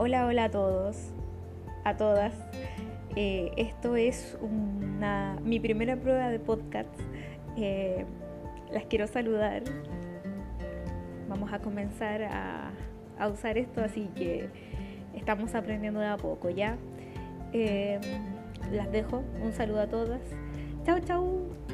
Hola, hola a todos, a todas. Eh, esto es una, mi primera prueba de podcast. Eh, las quiero saludar. Vamos a comenzar a, a, usar esto, así que estamos aprendiendo de a poco, ¿ya? Eh, las dejo. Un saludo a todas. Chao, chao.